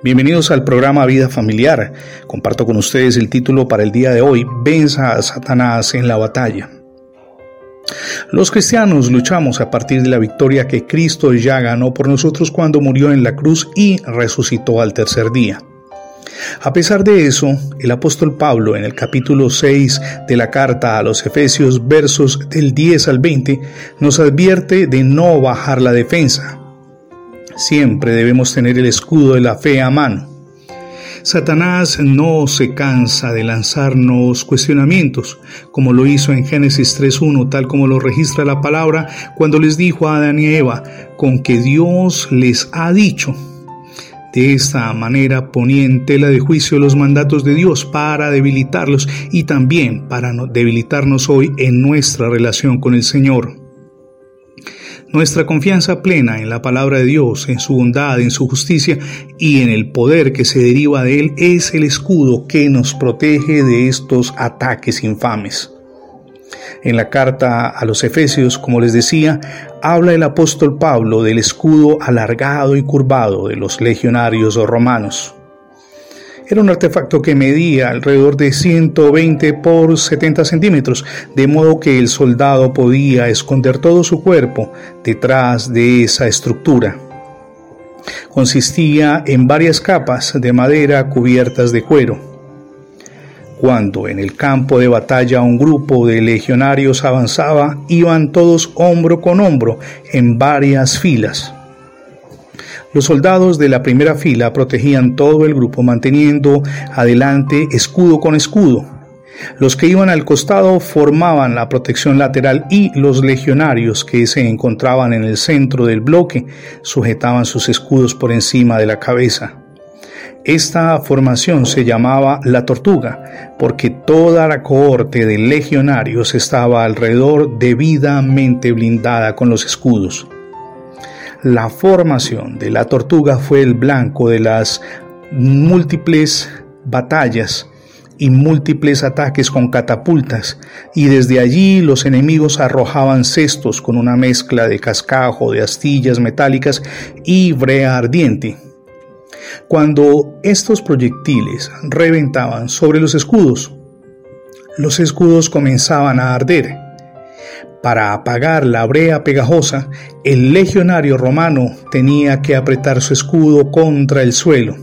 Bienvenidos al programa Vida Familiar. Comparto con ustedes el título para el día de hoy, Venza a Satanás en la batalla. Los cristianos luchamos a partir de la victoria que Cristo ya ganó por nosotros cuando murió en la cruz y resucitó al tercer día. A pesar de eso, el apóstol Pablo en el capítulo 6 de la carta a los Efesios versos del 10 al 20 nos advierte de no bajar la defensa. Siempre debemos tener el escudo de la fe a mano. Satanás no se cansa de lanzarnos cuestionamientos, como lo hizo en Génesis 3.1, tal como lo registra la palabra cuando les dijo a Adán y Eva, con que Dios les ha dicho, de esta manera ponía en tela de juicio los mandatos de Dios para debilitarlos y también para debilitarnos hoy en nuestra relación con el Señor. Nuestra confianza plena en la palabra de Dios, en su bondad, en su justicia y en el poder que se deriva de él es el escudo que nos protege de estos ataques infames. En la carta a los Efesios, como les decía, habla el apóstol Pablo del escudo alargado y curvado de los legionarios romanos. Era un artefacto que medía alrededor de 120 por 70 centímetros, de modo que el soldado podía esconder todo su cuerpo detrás de esa estructura. Consistía en varias capas de madera cubiertas de cuero cuando en el campo de batalla un grupo de legionarios avanzaba, iban todos hombro con hombro en varias filas. Los soldados de la primera fila protegían todo el grupo manteniendo adelante escudo con escudo. Los que iban al costado formaban la protección lateral y los legionarios que se encontraban en el centro del bloque sujetaban sus escudos por encima de la cabeza. Esta formación se llamaba la tortuga, porque toda la cohorte de legionarios estaba alrededor debidamente blindada con los escudos. La formación de la tortuga fue el blanco de las múltiples batallas y múltiples ataques con catapultas, y desde allí los enemigos arrojaban cestos con una mezcla de cascajo, de astillas metálicas y brea ardiente cuando estos proyectiles reventaban sobre los escudos, los escudos comenzaban a arder. Para apagar la brea pegajosa, el legionario romano tenía que apretar su escudo contra el suelo.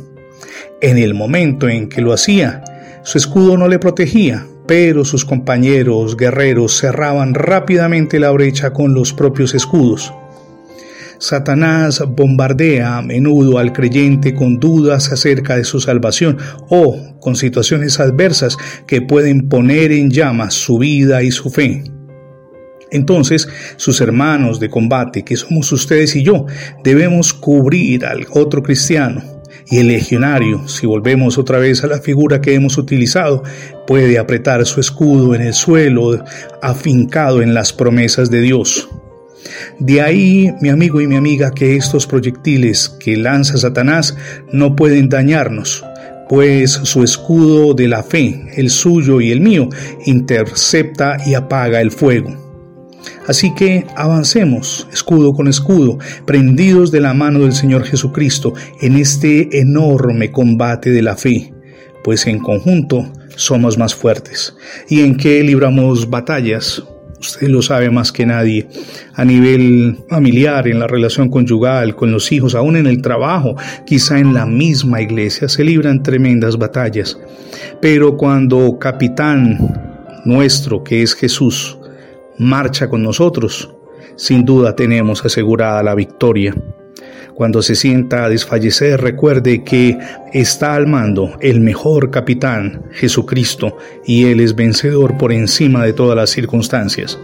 En el momento en que lo hacía, su escudo no le protegía, pero sus compañeros guerreros cerraban rápidamente la brecha con los propios escudos. Satanás bombardea a menudo al creyente con dudas acerca de su salvación o con situaciones adversas que pueden poner en llamas su vida y su fe. Entonces, sus hermanos de combate, que somos ustedes y yo, debemos cubrir al otro cristiano. Y el legionario, si volvemos otra vez a la figura que hemos utilizado, puede apretar su escudo en el suelo, afincado en las promesas de Dios. De ahí, mi amigo y mi amiga, que estos proyectiles que lanza Satanás no pueden dañarnos, pues su escudo de la fe, el suyo y el mío, intercepta y apaga el fuego. Así que avancemos, escudo con escudo, prendidos de la mano del Señor Jesucristo, en este enorme combate de la fe, pues en conjunto somos más fuertes. ¿Y en qué libramos batallas? usted lo sabe más que nadie, a nivel familiar, en la relación conyugal, con los hijos, aún en el trabajo, quizá en la misma iglesia, se libran tremendas batallas. Pero cuando capitán nuestro, que es Jesús, marcha con nosotros, sin duda tenemos asegurada la victoria. Cuando se sienta a desfallecer, recuerde que está al mando el mejor capitán, Jesucristo, y Él es vencedor por encima de todas las circunstancias.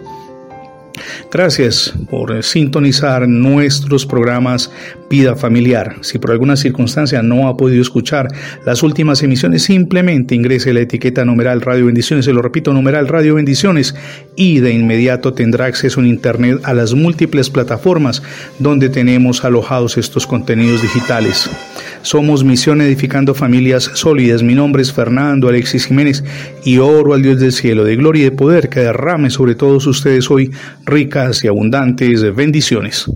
Gracias por sintonizar nuestros programas Vida Familiar. Si por alguna circunstancia no ha podido escuchar las últimas emisiones, simplemente ingrese la etiqueta numeral Radio Bendiciones, se lo repito, numeral Radio Bendiciones, y de inmediato tendrá acceso en Internet a las múltiples plataformas donde tenemos alojados estos contenidos digitales. Somos Misión Edificando Familias Sólidas. Mi nombre es Fernando Alexis Jiménez y oro al Dios del cielo de gloria y de poder que derrame sobre todos ustedes hoy ricas y abundantes bendiciones.